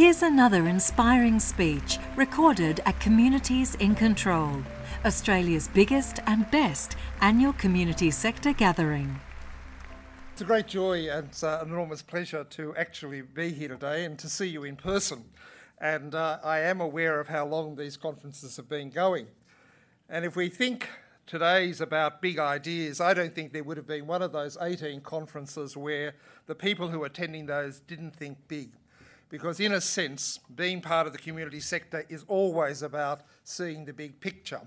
Here's another inspiring speech recorded at Communities in Control, Australia's biggest and best annual community sector gathering. It's a great joy and uh, an enormous pleasure to actually be here today and to see you in person. And uh, I am aware of how long these conferences have been going. And if we think today's about big ideas, I don't think there would have been one of those 18 conferences where the people who were attending those didn't think big because, in a sense, being part of the community sector is always about seeing the big picture,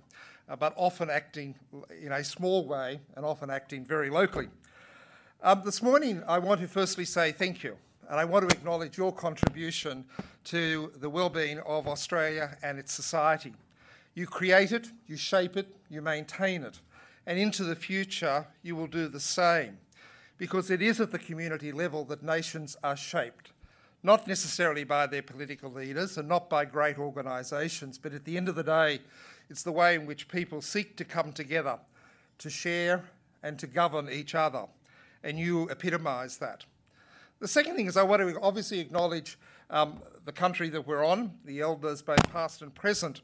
uh, but often acting in a small way and often acting very locally. Um, this morning, I want to firstly say thank you, and I want to acknowledge your contribution to the well-being of Australia and its society. You create it, you shape it, you maintain it, and into the future, you will do the same, because it is at the community level that nations are shaped not necessarily by their political leaders and not by great organisations, but at the end of the day, it's the way in which people seek to come together to share and to govern each other. And you epitomise that. The second thing is, I want to obviously acknowledge um, the country that we're on, the elders, both past and present.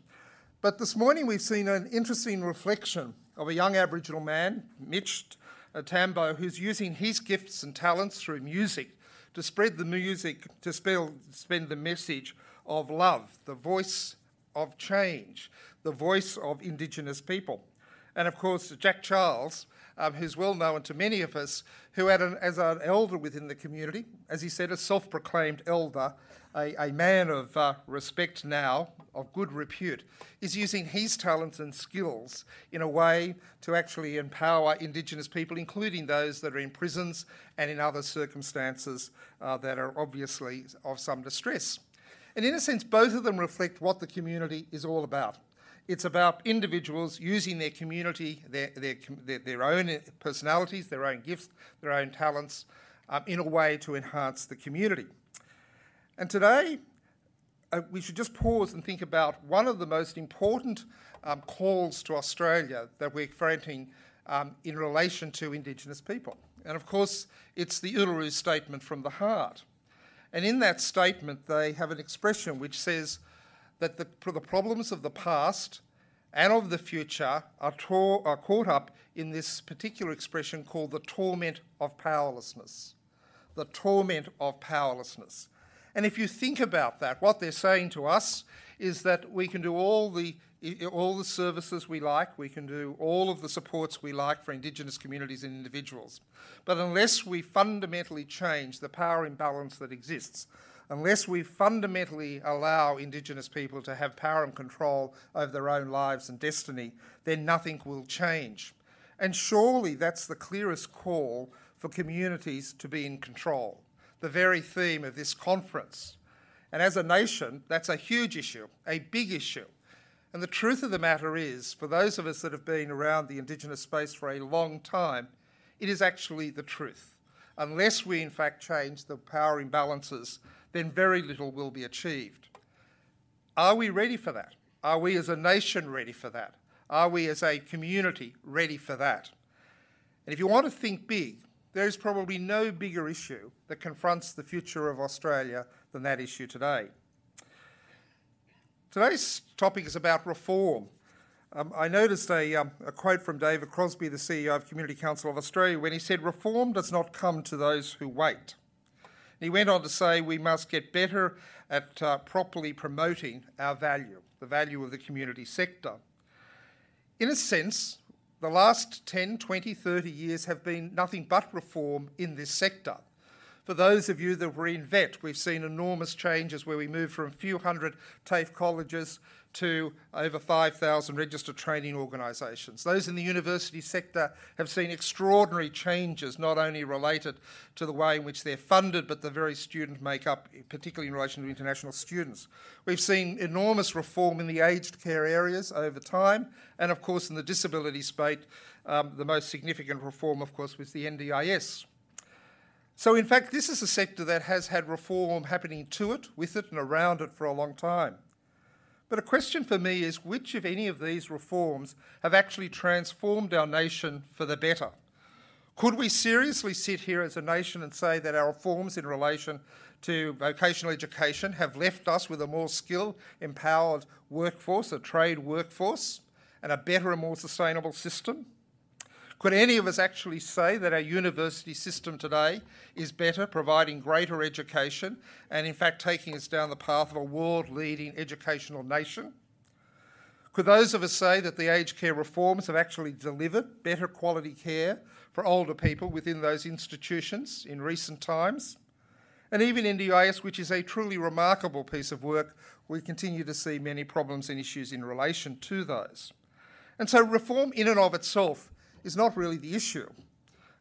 But this morning we've seen an interesting reflection of a young Aboriginal man, Mitch Tambo, who's using his gifts and talents through music to spread the music, to spell, spend the message of love, the voice of change, the voice of Indigenous people. And of course, Jack Charles, um, who's well known to many of us, who, had an, as an elder within the community, as he said, a self proclaimed elder, a, a man of uh, respect now, of good repute, is using his talents and skills in a way to actually empower Indigenous people, including those that are in prisons and in other circumstances uh, that are obviously of some distress. And in a sense, both of them reflect what the community is all about. It's about individuals using their community, their, their, their, own personalities, their own gifts, their own talents um, in a way to enhance the community. And today, uh, we should just pause and think about one of the most important um, calls to Australia that we're granting um, in relation to Indigenous people. And of course, it's the Uluru Statement from the Heart. And in that statement, they have an expression which says, that the, the problems of the past and of the future are, tor- are caught up in this particular expression called the torment of powerlessness. The torment of powerlessness. And if you think about that, what they're saying to us is that we can do all the all the services we like, we can do all of the supports we like for Indigenous communities and individuals. But unless we fundamentally change the power imbalance that exists, unless we fundamentally allow Indigenous people to have power and control over their own lives and destiny, then nothing will change. And surely that's the clearest call for communities to be in control, the very theme of this conference. And as a nation, that's a huge issue, a big issue. And the truth of the matter is, for those of us that have been around the Indigenous space for a long time, it is actually the truth. Unless we, in fact, change the power imbalances then very little will be achieved. Are we ready for that? Are we as a nation ready for that? Are we as a community ready for that? And if you want to think big, there is probably no bigger issue that confronts the future of Australia than that issue today. Today's topic is about reform. Um, I noticed a, um, a, quote from David Crosbie, the CEO of Community Council of Australia, when he said, Reform does not come to those who wait. He went on to say we must get better at uh, properly promoting our value, the value of the community sector. In a sense, the last 10, 20, 30 years have been nothing but reform in this sector. For those of you that were in VET, we've seen enormous changes where we moved from a few hundred TAFE colleges to over 5,000 registered training organisations. Those in the university sector have seen extraordinary changes, not only related to the way in which they're funded, but the very student makeup, particularly in relation to international students. We've seen enormous reform in the aged care areas over time, and of course in the disability space, um, the most significant reform, of course, was the NDIS. So, in fact, this is a sector that has had reform happening to it, with it, and around it for a long time. But a question for me is which, if any, of these reforms have actually transformed our nation for the better? Could we seriously sit here as a nation and say that our reforms in relation to vocational education have left us with a more skilled, empowered workforce, a trade workforce, and a better and more sustainable system? Could any of us actually say that our university system today is better, providing greater education, and in fact taking us down the path of a world leading educational nation? Could those of us say that the aged care reforms have actually delivered better quality care for older people within those institutions in recent times? And even NDIS, which is a truly remarkable piece of work, we continue to see many problems and issues in relation to those. And so, reform in and of itself is not really the issue.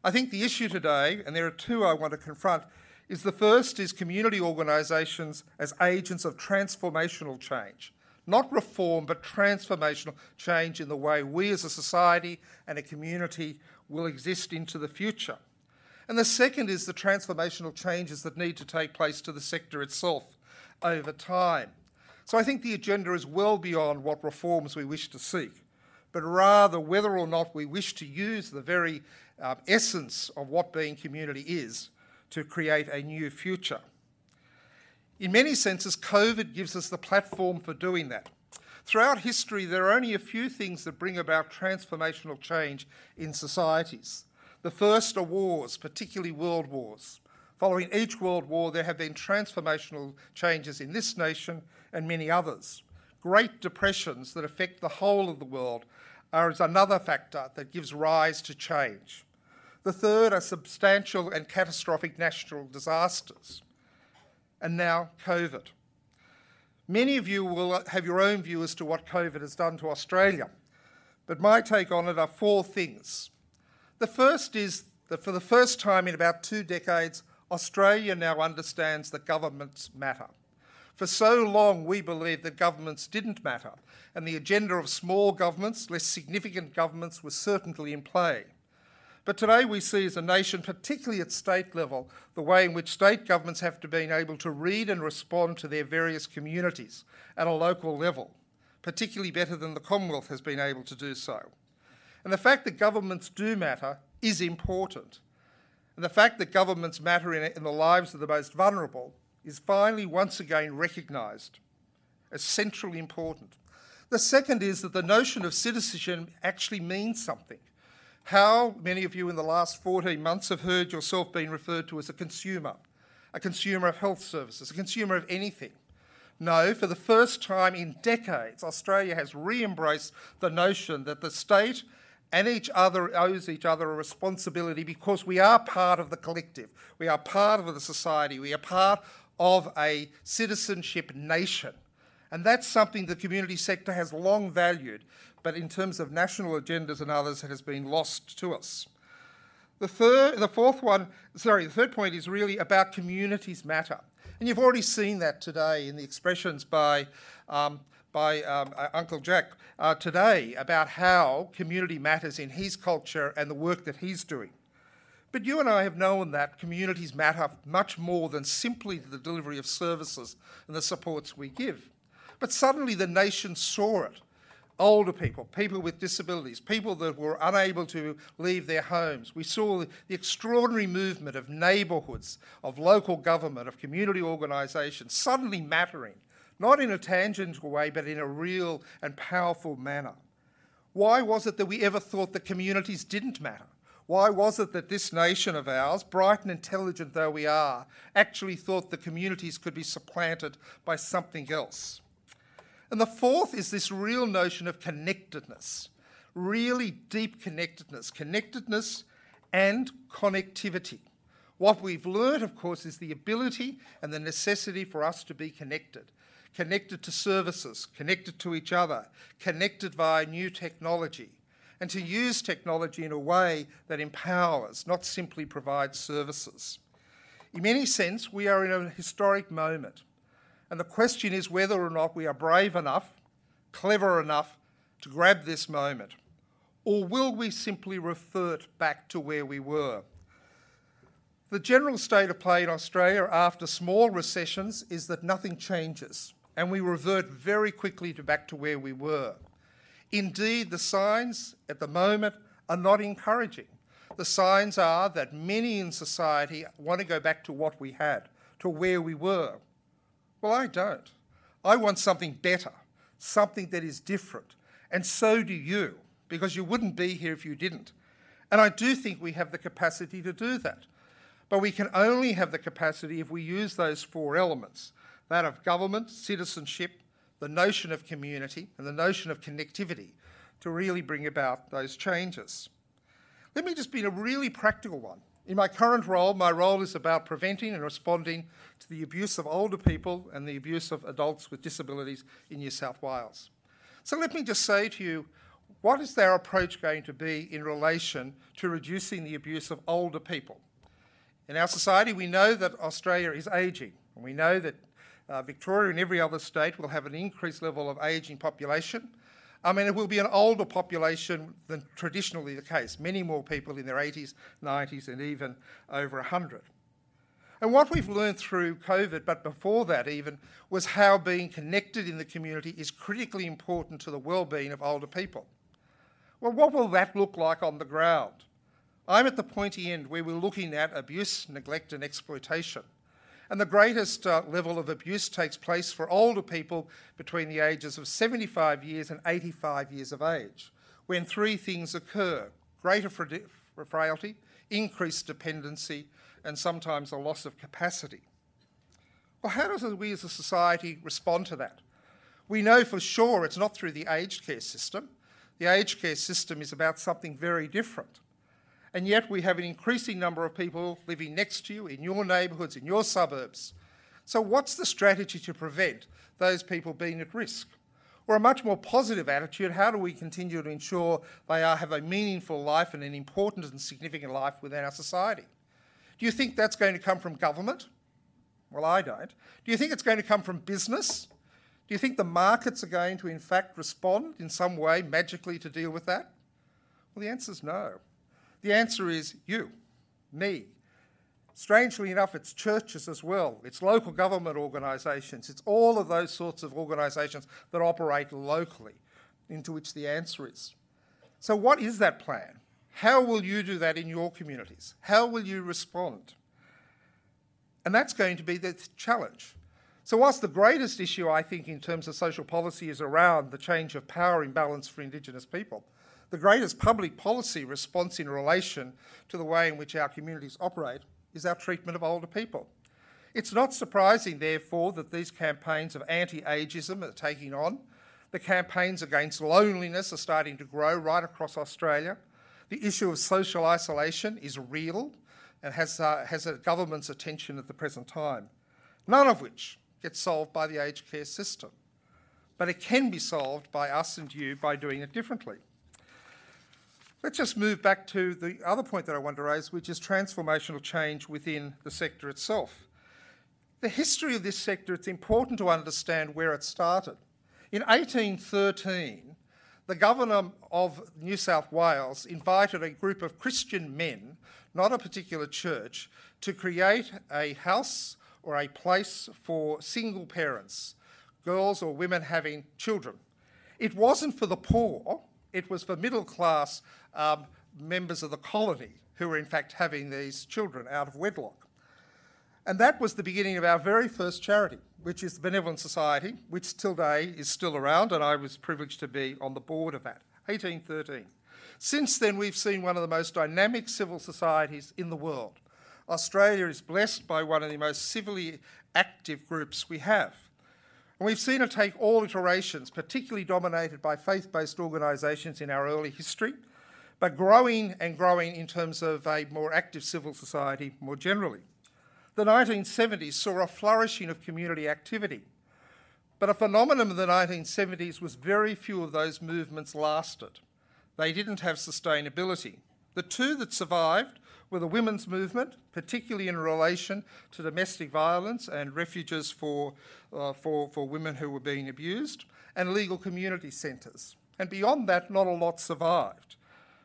I think the issue today, and there are two I want to confront, is the first is community organisations as agents of transformational change. Not reform, but transformational change in the way we as a society and a community will exist into the future. And the second is the transformational changes that need to take place to the sector itself over time. So I think the agenda is well beyond what reforms we wish to seek but rather whether or not we wish to use the very um, essence of what being community is to create a new future. In many senses, COVID gives us the platform for doing that. Throughout history, there are only a few things that bring about transformational change in societies. The first are wars, particularly world wars. Following each world war, there have been transformational changes in this nation and many others. Great depressions that affect the whole of the world are another factor that gives rise to change. The third are substantial and catastrophic natural disasters. And now, COVID. Many of you will have your own view as to what COVID has done to Australia, but my take on it are four things. The first is that for the first time in about two decades, Australia now understands that governments matter. For so long, we believed that governments didn't matter, and the agenda of small governments, less significant governments, was certainly in play. But today we see as a nation, particularly at state level, the way in which state governments have to be able to read and respond to their various communities at a local level, particularly better than the Commonwealth has been able to do so. And the fact that governments do matter is important. And the fact that governments matter in, in the lives of the most vulnerable is finally once again recognised as centrally important. The second is that the notion of citizenship actually means something. How many of you in the last 14 months have heard yourself being referred to as a consumer, a consumer of health services, a consumer of anything? No, for the first time in decades, Australia has re embraced the notion that the state and each other owes each other a responsibility because we are part of the collective. We are part of the society. We are part of a citizenship nation. And that's something the community sector has long valued, but in terms of national agendas and others, it has been lost to us. The, third, the fourth one, sorry, the third point is really about communities matter. And you've already seen that today in the expressions by, um, by um, uh, Uncle Jack uh, today about how community matters in his culture and the work that he's doing. But you and I have known that communities matter much more than simply the delivery of services and the supports we give. But suddenly the nation saw it. Older people, people with disabilities, people that were unable to leave their homes. We saw the extraordinary movement of neighbourhoods, of local government, of community organisations suddenly mattering, not in a tangential way, but in a real and powerful manner. Why was it that we ever thought that communities didn't matter? Why was it that this nation of ours, bright and intelligent though we are, actually thought the communities could be supplanted by something else? And the fourth is this real notion of connectedness, really deep connectedness, connectedness and connectivity. What we've learned, of course, is the ability and the necessity for us to be connected. Connected to services, connected to each other, connected via new technology, and to use technology in a way that empowers, not simply provides services. In many sense, we are in a historic moment, and the question is whether or not we are brave enough, clever enough to grab this moment, or will we simply revert back to where we were? The general state of play in Australia after small recessions is that nothing changes, and we revert very quickly to back to where we were. Indeed, the signs at the moment are not encouraging. The signs are that many in society want to go back to what we had, to where we were. Well, I don't. I want something better, something that is different. And so do you, because you wouldn't be here if you didn't. And I do think we have the capacity to do that. But we can only have the capacity if we use those four elements that of government, citizenship, the notion of community, and the notion of connectivity to really bring about those changes. Let me just be a really practical one. In my current role, my role is about preventing and responding to the abuse of older people and the abuse of adults with disabilities in New South Wales. So let me just say to you, what is our approach going to be in relation to reducing the abuse of older people? In our society, we know that Australia is ageing, and we know that Uh, Victoria and every other state will have an increased level of ageing population. I mean, it will be an older population than traditionally the case, many more people in their 80s, 90s, and even over 100. And what we've learned through COVID, but before that even, was how being connected in the community is critically important to the well-being of older people. Well, what will that look like on the ground? I'm at the pointy end where we're looking at abuse, neglect, and exploitation. And the greatest uh, level of abuse takes place for older people between the ages of 75 years and 85 years of age, when three things occur greater frailty, increased dependency, and sometimes a loss of capacity. Well, how does we as a society respond to that? We know for sure it's not through the aged care system. The aged care system is about something very different. And yet we have an increasing number of people living next to you, in your neighbourhoods, in your suburbs. So, what's the strategy to prevent those people being at risk? Or a much more positive attitude, how do we continue to ensure they are, have a meaningful life and an important and significant life within our society? Do you think that's going to come from government? Well, I don't. Do you think it's going to come from business? Do you think the markets are going to, in fact, respond in some way magically to deal with that? Well, the answer is no. The answer is you, me. Strangely enough, it's churches as well, it's local government organisations, it's all of those sorts of organisations that operate locally, into which the answer is. So, what is that plan? How will you do that in your communities? How will you respond? And that's going to be the challenge. So, whilst the greatest issue, I think, in terms of social policy is around the change of power imbalance for Indigenous people, the greatest public policy response in relation to the way in which our communities operate is our treatment of older people. It's not surprising, therefore, that these campaigns of anti ageism are taking on. The campaigns against loneliness are starting to grow right across Australia. The issue of social isolation is real and has, uh, has a government's attention at the present time, none of which gets solved by the aged care system. But it can be solved by us and you by doing it differently. Let's just move back to the other point that I want to raise, which is transformational change within the sector itself. The history of this sector, it's important to understand where it started. In 1813, the Governor of New South Wales invited a group of Christian men, not a particular church, to create a house or a place for single parents, girls or women having children. It wasn't for the poor, it was for middle class um, members of the colony who were in fact having these children out of wedlock. And that was the beginning of our very first charity, which is the Benevolent Society, which till today is still around, and I was privileged to be on the board of that, 1813. Since then, we've seen one of the most dynamic civil societies in the world. Australia is blessed by one of the most civilly active groups we have. And we've seen it take all iterations, particularly dominated by faith based organisations in our early history, but growing and growing in terms of a more active civil society more generally. The 1970s saw a flourishing of community activity, but a phenomenon of the 1970s was very few of those movements lasted. They didn't have sustainability. The two that survived were the women's movement, particularly in relation to domestic violence and refuges for, uh, for, for women who were being abused, and legal community centres. And beyond that, not a lot survived.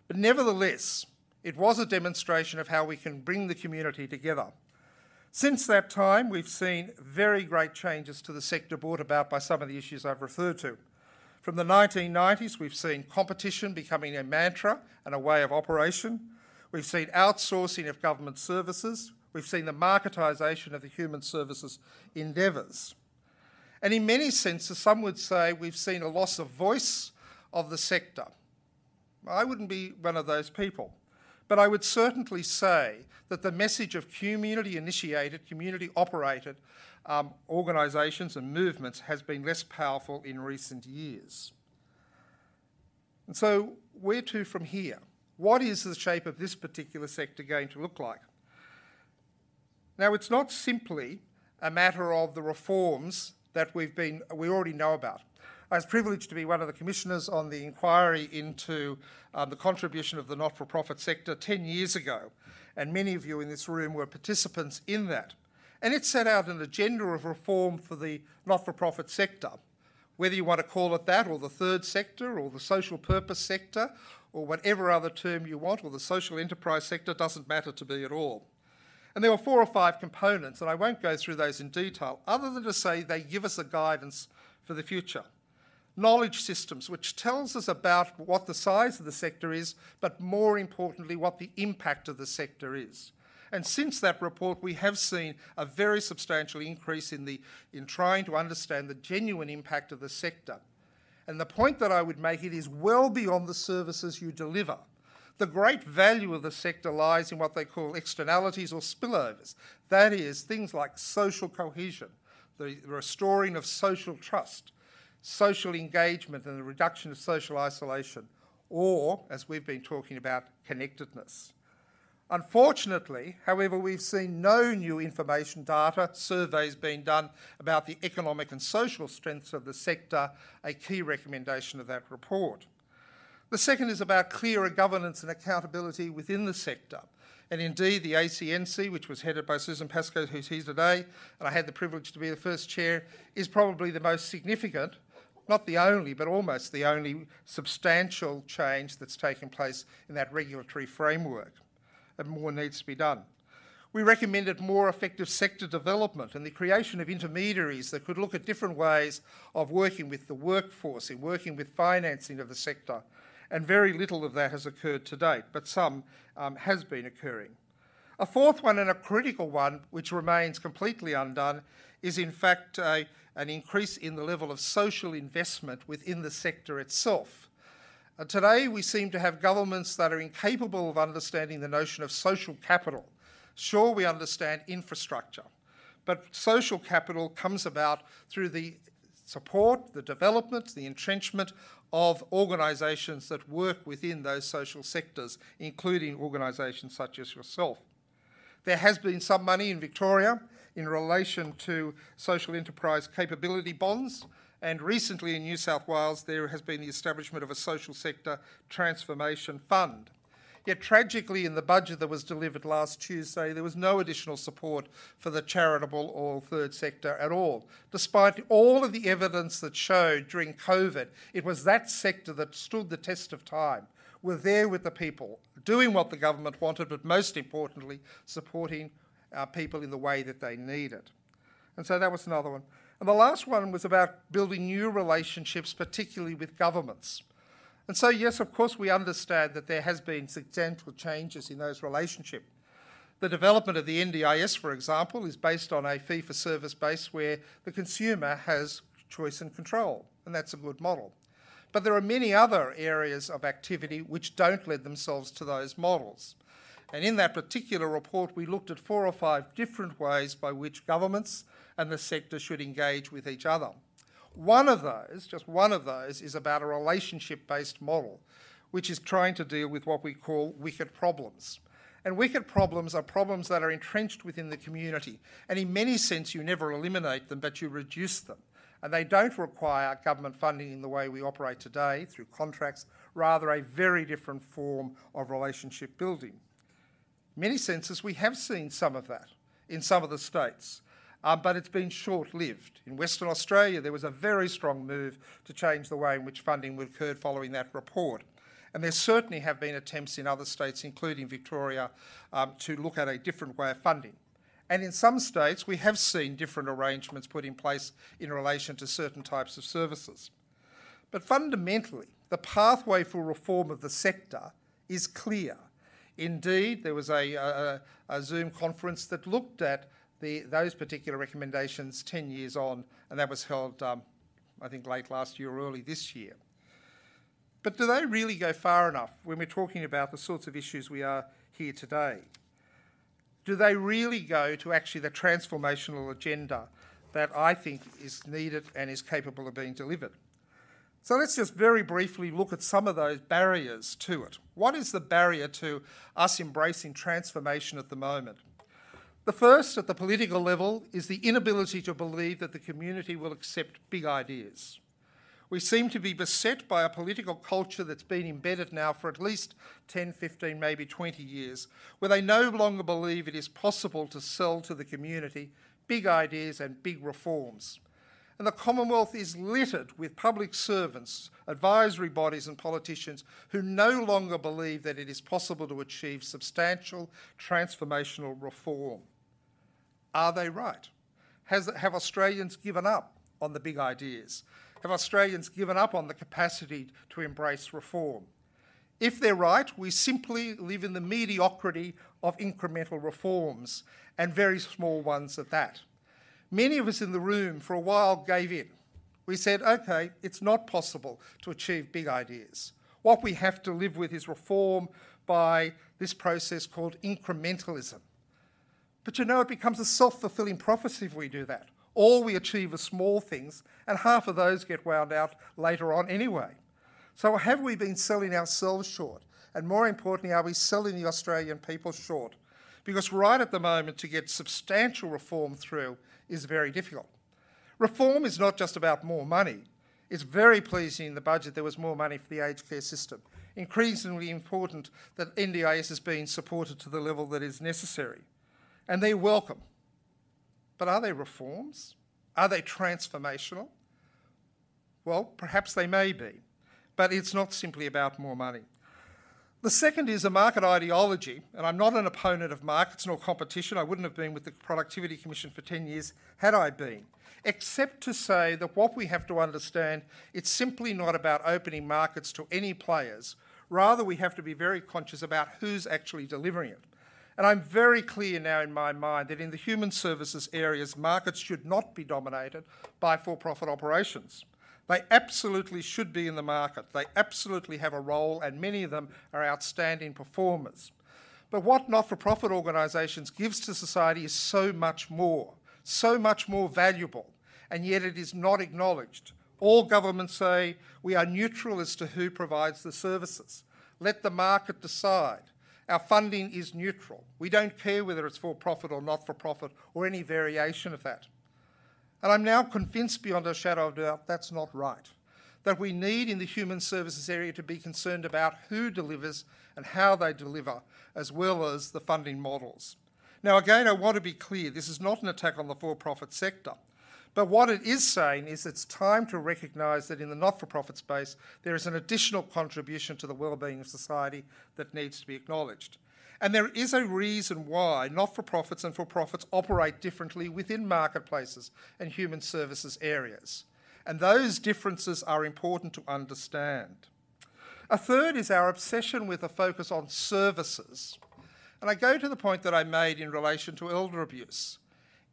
But nevertheless, it was a demonstration of how we can bring the community together. Since that time, we've seen very great changes to the sector brought about by some of the issues I've referred to. From the 1990s, we've seen competition becoming a mantra and a way of operation. We've seen outsourcing of government services. We've seen the marketisation of the human services endeavours. And in many senses, some would say we've seen a loss of voice of the sector. I wouldn't be one of those people. But I would certainly say that the message of community initiated, community operated um, organisations and movements has been less powerful in recent years. And so, where to from here? What is the shape of this particular sector going to look like? Now, it's not simply a matter of the reforms that we've been, we already know about. I was privileged to be one of the commissioners on the inquiry into um, the contribution of the not for profit sector 10 years ago, and many of you in this room were participants in that. And it set out an agenda of reform for the not for profit sector, whether you want to call it that, or the third sector, or the social purpose sector, or whatever other term you want, or the social enterprise sector, doesn't matter to me at all. And there were four or five components, and I won't go through those in detail, other than to say they give us a guidance for the future. Knowledge systems, which tells us about what the size of the sector is, but more importantly, what the impact of the sector is. And since that report, we have seen a very substantial increase in, the, in trying to understand the genuine impact of the sector. And the point that I would make it is well beyond the services you deliver. The great value of the sector lies in what they call externalities or spillovers. That is, things like social cohesion, the restoring of social trust, social engagement, and the reduction of social isolation, or, as we've been talking about, connectedness. Unfortunately, however, we've seen no new information data, surveys being done about the economic and social strengths of the sector, a key recommendation of that report. The second is about clearer governance and accountability within the sector. And indeed, the ACNC, which was headed by Susan Pascoe, who's here today, and I had the privilege to be the first chair, is probably the most significant, not the only, but almost the only substantial change that's taken place in that regulatory framework. And more needs to be done. We recommended more effective sector development and the creation of intermediaries that could look at different ways of working with the workforce, in working with financing of the sector, and very little of that has occurred to date, but some um, has been occurring. A fourth one, and a critical one, which remains completely undone, is in fact a, an increase in the level of social investment within the sector itself. Uh, today, we seem to have governments that are incapable of understanding the notion of social capital. Sure, we understand infrastructure, but social capital comes about through the support, the development, the entrenchment of organisations that work within those social sectors, including organisations such as yourself. There has been some money in Victoria in relation to social enterprise capability bonds, and recently in New South Wales there has been the establishment of a social sector transformation fund. Yet tragically, in the budget that was delivered last Tuesday, there was no additional support for the charitable or third sector at all. Despite all of the evidence that showed during COVID, it was that sector that stood the test of time. We're there with the people, doing what the government wanted, but most importantly, supporting our people in the way that they need it. And so that was another one. And the last one was about building new relationships, particularly with governments. And so, yes, of course, we understand that there has been substantial changes in those relationships. The development of the NDIS, for example, is based on a fee for service base where the consumer has choice and control, and that's a good model. But there are many other areas of activity which don't lend themselves to those models. And in that particular report, we looked at four or five different ways by which governments and the sector should engage with each other. One of those, just one of those, is about a relationship based model, which is trying to deal with what we call wicked problems. And wicked problems are problems that are entrenched within the community. And in many sense, you never eliminate them, but you reduce them. And they don't require government funding in the way we operate today through contracts, rather, a very different form of relationship building. Many senses, we have seen some of that in some of the states um, but it's been short lived. In Western Australia, there was a very strong move to change the way in which funding occurred following that report. And there certainly have been attempts in other states, including Victoria, um, to look at a different way of funding. And in some states, we have seen different arrangements put in place in relation to certain types of services. But fundamentally, the pathway for reform of the sector is clear. Indeed, there was a, a, a Zoom conference that looked at the, those particular recommendations 10 years on, and that was held, um, I think, late last year or early this year. But do they really go far enough when we're talking about the sorts of issues we are here today? Do they really go to actually the transformational agenda that I think is needed and is capable of being delivered? So let's just very briefly look at some of those barriers to it. What is the barrier to us embracing transformation at the moment? The first, at the political level, is the inability to believe that the community will accept big ideas. We seem to be beset by a political culture that's been embedded now for at least 10, 15, maybe 20 years, where they no longer believe it is possible to sell to the community big ideas and big reforms. And the Commonwealth is littered with public servants, advisory bodies, and politicians who no longer believe that it is possible to achieve substantial transformational reform. Are they right? Has, have Australians given up on the big ideas? Have Australians given up on the capacity to embrace reform? If they're right, we simply live in the mediocrity of incremental reforms and very small ones at that. Many of us in the room for a while gave in. We said, okay, it's not possible to achieve big ideas. What we have to live with is reform by this process called incrementalism. But you know, it becomes a self fulfilling prophecy if we do that. All we achieve are small things, and half of those get wound out later on anyway. So, have we been selling ourselves short? And more importantly, are we selling the Australian people short? Because right at the moment, to get substantial reform through, is very difficult. Reform is not just about more money. It's very pleasing in the budget there was more money for the aged care system. Increasingly important that NDIS is being supported to the level that is necessary. And they're welcome. But are they reforms? Are they transformational? Well, perhaps they may be, but it's not simply about more money. The second is a market ideology, and I'm not an opponent of markets nor competition. I wouldn't have been with the Productivity Commission for 10 years had I been, except to say that what we have to understand, it's simply not about opening markets to any players. Rather, we have to be very conscious about who's actually delivering it. And I'm very clear now in my mind that in the human services areas, markets should not be dominated by for profit operations. They absolutely should be in the market. They absolutely have a role, and many of them are outstanding performers. But what not for profit organisations gives to society is so much more, so much more valuable, and yet it is not acknowledged. All governments say we are neutral as to who provides the services. Let the market decide. Our funding is neutral. We don't care whether it's for profit or not for profit or any variation of that. And I'm now convinced beyond a shadow of doubt that's not right. That we need in the human services area to be concerned about who delivers and how they deliver, as well as the funding models. Now, again, I want to be clear this is not an attack on the for profit sector. But what it is saying is it's time to recognise that in the not for profit space, there is an additional contribution to the well-being of society that needs to be acknowledged. And there is a reason why not for profits and for profits operate differently within marketplaces and human services areas. And those differences are important to understand. A third is our obsession with a focus on services. And I go to the point that I made in relation to elder abuse.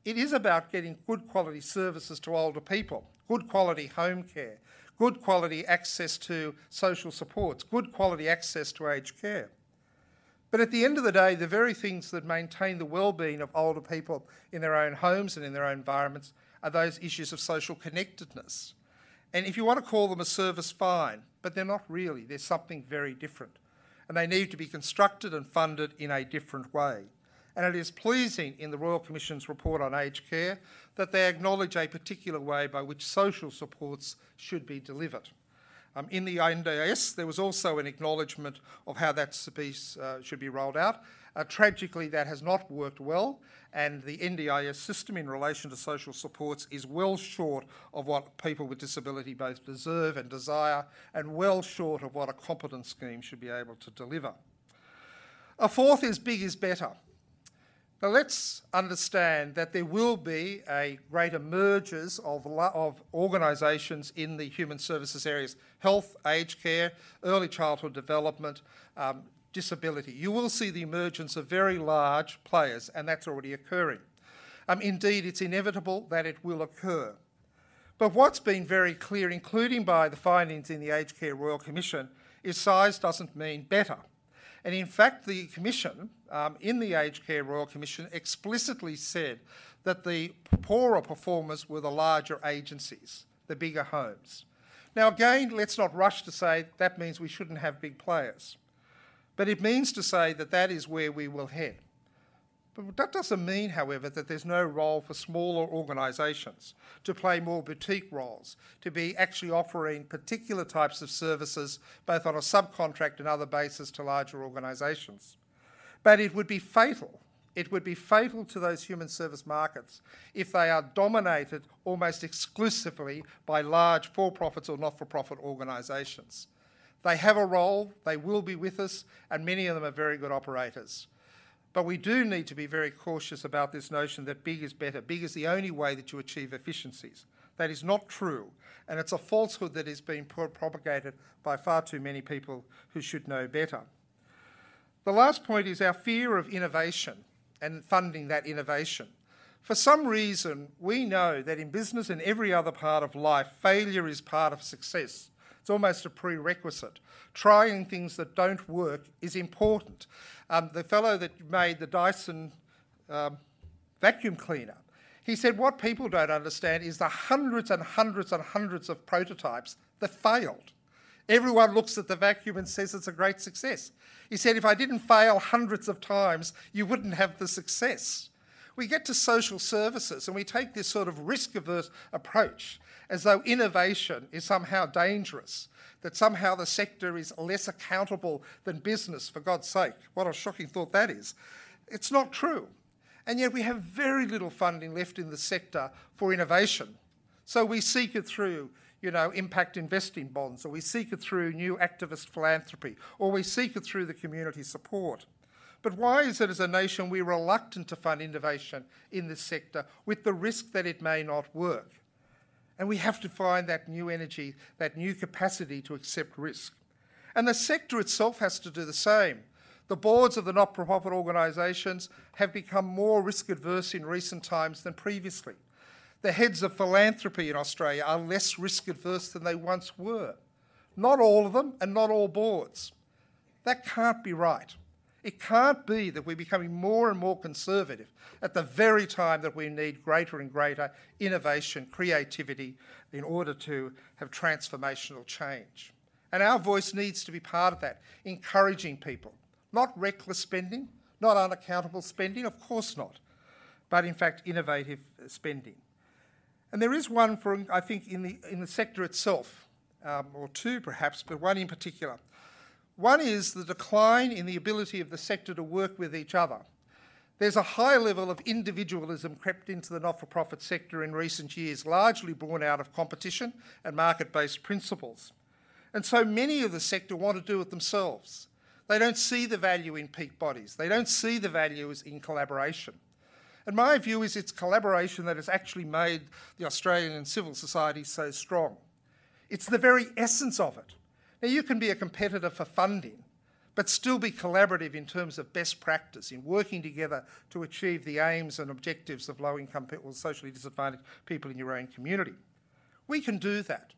It is about getting good quality services to older people, good quality home care, good quality access to social supports, good quality access to aged care. But at the end of the day, the very things that maintain the well-being of older people in their own homes and in their own environments are those issues of social connectedness. And if you want to call them a service, fine, but they're not really. They're something very different. And they need to be constructed and funded in a different way. And it is pleasing in the Royal Commission's report on aged care that they acknowledge a particular way by which social supports should be delivered. Um, in the NDIS, there was also an acknowledgement of how that piece uh, should be rolled out. Uh, tragically, that has not worked well, and the NDIS system in relation to social supports is well short of what people with disability both deserve and desire, and well short of what a competent scheme should be able to deliver. A fourth is big is better. Now let's understand that there will be a greater mergers of, of organisations in the human services areas, health, aged care, early childhood development, um, disability. You will see the emergence of very large players, and that's already occurring. Um, indeed, it's inevitable that it will occur. But what's been very clear, including by the findings in the Aged Care Royal Commission, is size doesn't mean better. And in fact, the Commission, um, in the Aged Care Royal Commission, explicitly said that the poorer performers were the larger agencies, the bigger homes. Now, again, let's not rush to say that means we shouldn't have big players. But it means to say that that is where we will head. But that doesn't mean, however, that there's no role for smaller organisations to play more boutique roles, to be actually offering particular types of services, both on a subcontract and other basis, to larger organisations. But it would be fatal, it would be fatal to those human service markets if they are dominated almost exclusively by large for profits or not for profit organisations. They have a role, they will be with us, and many of them are very good operators. But we do need to be very cautious about this notion that big is better. Big is the only way that you achieve efficiencies. That is not true, and it's a falsehood that is being propagated by far too many people who should know better. The last point is our fear of innovation and funding that innovation. For some reason, we know that in business and every other part of life, failure is part of success. It's almost a prerequisite. Trying things that don't work is important. Um, the fellow that made the Dyson um, vacuum cleaner, he said what people don't understand is the hundreds and hundreds and hundreds of prototypes that failed. Everyone looks at the vacuum and says it's a great success. He said, if I didn't fail hundreds of times, you wouldn't have the success. We get to social services and we take this sort of risk averse approach as though innovation is somehow dangerous, that somehow the sector is less accountable than business, for God's sake. What a shocking thought that is. It's not true. And yet we have very little funding left in the sector for innovation. So we seek it through you know, impact investing bonds, or we seek it through new activist philanthropy, or we seek it through the community support. But why is it as a nation we're reluctant to fund innovation in this sector with the risk that it may not work? And we have to find that new energy, that new capacity to accept risk. And the sector itself has to do the same. The boards of the not for profit organisations have become more risk adverse in recent times than previously. The heads of philanthropy in Australia are less risk adverse than they once were. Not all of them, and not all boards. That can't be right. It can't be that we're becoming more and more conservative at the very time that we need greater and greater innovation, creativity in order to have transformational change. And our voice needs to be part of that, encouraging people. Not reckless spending, not unaccountable spending, of course not, but in fact innovative spending. And there is one for, I think, in the, in the sector itself, um, or two perhaps, but one in particular. One is the decline in the ability of the sector to work with each other. There's a high level of individualism crept into the not for profit sector in recent years, largely born out of competition and market based principles. And so many of the sector want to do it themselves. They don't see the value in peak bodies, they don't see the value in collaboration. And my view is it's collaboration that has actually made the Australian civil society so strong. It's the very essence of it. Now, you can be a competitor for funding, but still be collaborative in terms of best practice, in working together to achieve the aims and objectives of low income people, socially disadvantaged people in your own community. We can do that.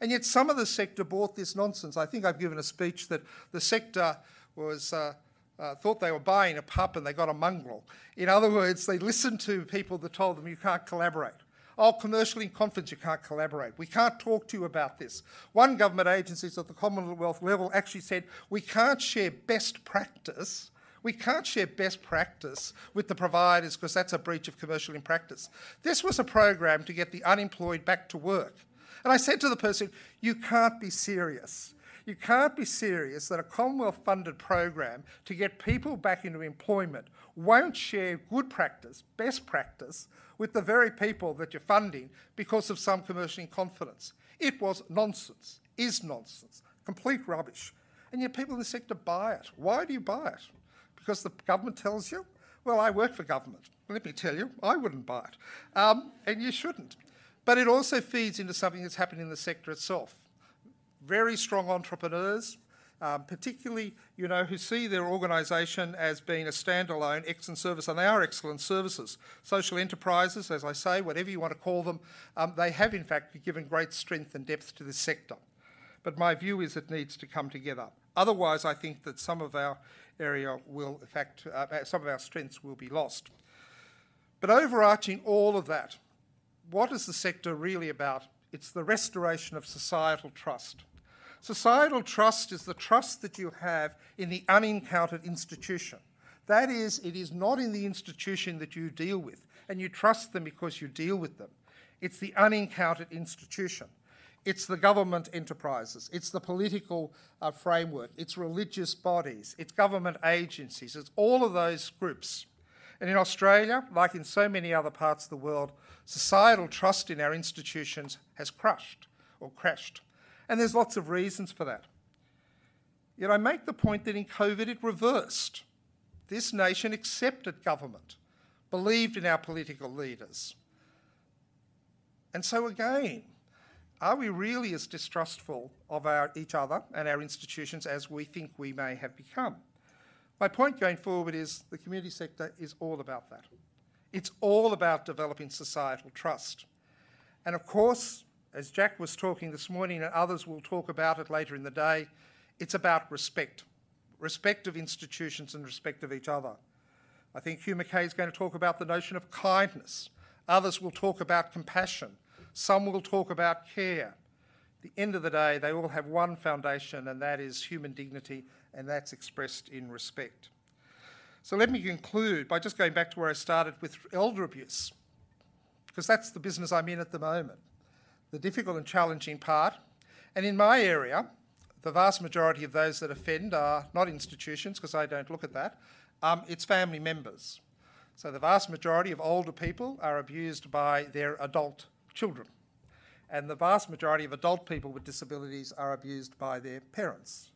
And yet, some of the sector bought this nonsense. I think I've given a speech that the sector was. Uh, uh, thought they were buying a pup and they got a mongrel. In other words, they listened to people that told them you can't collaborate. Oh, commercially in confidence, you can't collaborate. We can't talk to you about this. One government agency at the Commonwealth level actually said we can't share best practice. We can't share best practice with the providers because that's a breach of commercial in practice. This was a program to get the unemployed back to work. And I said to the person, You can't be serious. You can't be serious that a Commonwealth funded program to get people back into employment won't share good practice, best practice, with the very people that you're funding because of some commercial confidence. It was nonsense, is nonsense, complete rubbish. And yet people in the sector buy it. Why do you buy it? Because the government tells you? Well, I work for government. Let me tell you, I wouldn't buy it. Um, and you shouldn't. But it also feeds into something that's happening in the sector itself. Very strong entrepreneurs, um, particularly, you know, who see their organisation as being a standalone excellent service, and they are excellent services. Social enterprises, as I say, whatever you want to call them, um, they have in fact given great strength and depth to this sector. But my view is it needs to come together. Otherwise, I think that some of our area will, in fact, uh, some of our strengths will be lost. But overarching all of that, what is the sector really about? It's the restoration of societal trust. Societal trust is the trust that you have in the unencountered institution. That is, it is not in the institution that you deal with, and you trust them because you deal with them. It's the unencountered institution. It's the government enterprises, it's the political uh, framework, it's religious bodies, it's government agencies, it's all of those groups. And in Australia, like in so many other parts of the world, societal trust in our institutions has crushed or crashed. And there's lots of reasons for that. Yet I make the point that in COVID it reversed. This nation accepted government, believed in our political leaders. And so again, are we really as distrustful of our, each other and our institutions as we think we may have become? My point going forward is the community sector is all about that. It's all about developing societal trust. And of course, as Jack was talking this morning, and others will talk about it later in the day, it's about respect respect of institutions and respect of each other. I think Hugh Mackay is going to talk about the notion of kindness. Others will talk about compassion. Some will talk about care. At the end of the day, they all have one foundation, and that is human dignity, and that's expressed in respect. So let me conclude by just going back to where I started with elder abuse, because that's the business I'm in at the moment the difficult and challenging part. And in my area, the vast majority of those that offend are not institutions, because I don't look at that, um, it's family members. So the vast majority of older people are abused by their adult children. And the vast majority of adult people with disabilities are abused by their parents.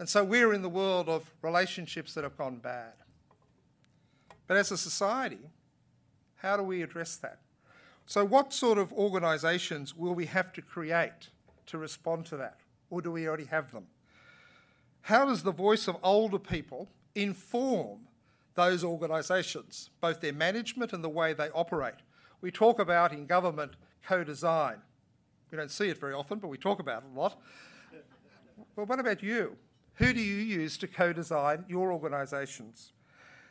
And so we're in the world of relationships that have gone bad. But as a society, how do we address that? So, what sort of organisations will we have to create to respond to that? Or do we already have them? How does the voice of older people inform those organisations, both their management and the way they operate? We talk about in government co design. We don't see it very often, but we talk about it a lot. Well, what about you? Who do you use to co design your organisations?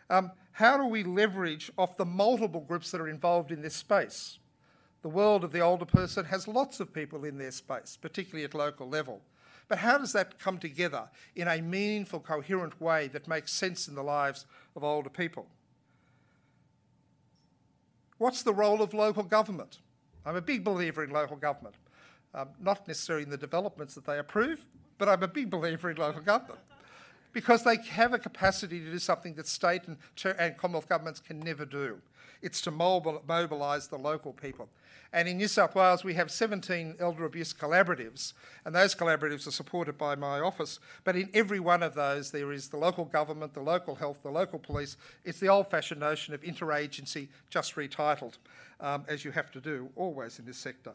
Um, how do we leverage off the multiple groups that are involved in this space? The world of the older person has lots of people in their space, particularly at local level. But how does that come together in a meaningful, coherent way that makes sense in the lives of older people? What's the role of local government? I'm a big believer in local government, um, not necessarily in the developments that they approve, but I'm a big believer in local government because they have a capacity to do something that state and, and Commonwealth governments can never do. It's to mobilise the local people. And in New South Wales, we have 17 elder abuse collaboratives, and those collaboratives are supported by my office. But in every one of those, there is the local government, the local health, the local police. It's the old fashioned notion of interagency, just retitled, um, as you have to do always in this sector.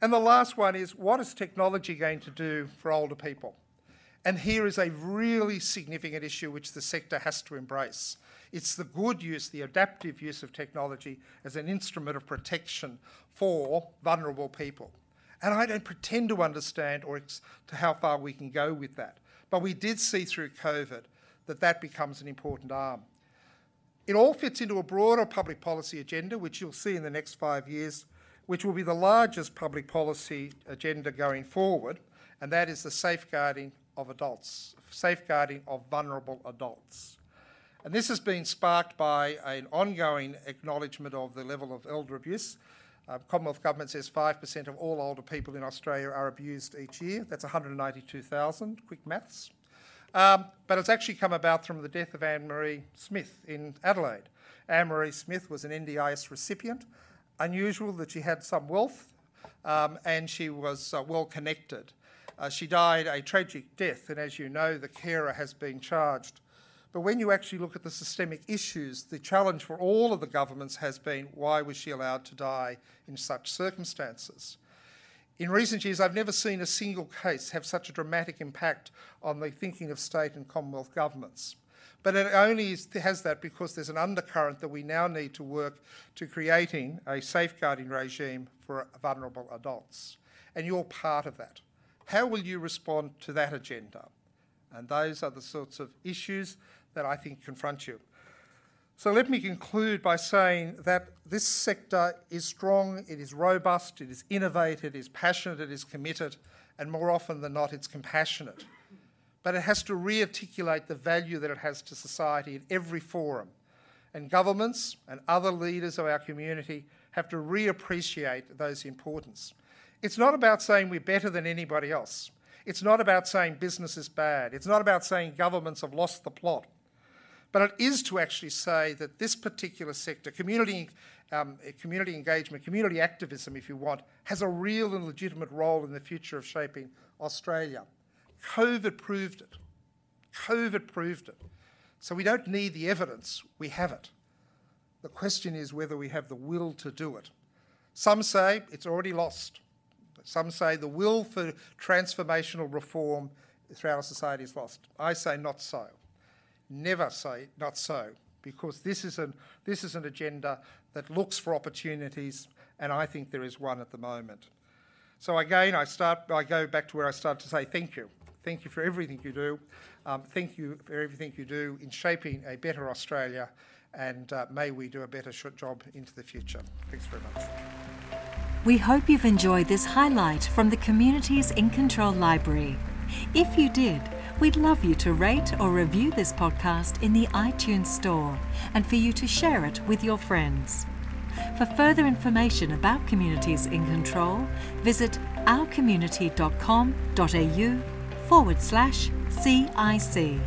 And the last one is what is technology going to do for older people? And here is a really significant issue which the sector has to embrace. It's the good use, the adaptive use of technology as an instrument of protection for vulnerable people. And I don't pretend to understand or ex- to how far we can go with that. But we did see through COVID that that becomes an important arm. It all fits into a broader public policy agenda, which you'll see in the next five years, which will be the largest public policy agenda going forward, and that is the safeguarding of adults, safeguarding of vulnerable adults. And this has been sparked by an ongoing acknowledgement of the level of elder abuse. Uh, Commonwealth Government says 5% of all older people in Australia are abused each year. That's 192,000, quick maths. Um, but it's actually come about from the death of Ann-Marie Smith in Adelaide. Ann-Marie Smith was an NDIS recipient. Unusual that she had some wealth um, and she was uh, well connected. Uh, she died a tragic death, and as you know, the carer has been charged but when you actually look at the systemic issues, the challenge for all of the governments has been why was she allowed to die in such circumstances? In recent years, I've never seen a single case have such a dramatic impact on the thinking of state and Commonwealth governments. But it only has that because there's an undercurrent that we now need to work to creating a safeguarding regime for vulnerable adults. And you're part of that. How will you respond to that agenda? And those are the sorts of issues that I think confront you. So let me conclude by saying that this sector is strong, it is robust, it is innovative, it is passionate, it is committed, and more often than not, it's compassionate. But it has to re-articulate the value that it has to society in every forum. And governments and other leaders of our community have to reappreciate those importance. It's not about saying we're better than anybody else. It's not about saying business is bad. It's not about saying governments have lost the plot. But it is to actually say that this particular sector, community, um, community engagement, community activism, if you want, has a real and legitimate role in the future of shaping Australia. COVID proved it. COVID proved it. So we don't need the evidence, we have it. The question is whether we have the will to do it. Some say it's already lost. Some say the will for transformational reform throughout our society is lost. I say not so never say not so, because this is an, this is an agenda that looks for opportunities, and I think there is one at the moment. So again, I start. I go back to where I started to say thank you. Thank you for everything you do. Um, thank you for everything you do in shaping a better Australia, and uh, may we do a better job into the future. Thanks very much. We hope you've enjoyed this highlight from the Communities in Control Library. If you did, We'd love you to rate or review this podcast in the iTunes Store and for you to share it with your friends. For further information about Communities in Control, visit ourcommunity.com.au forward slash CIC.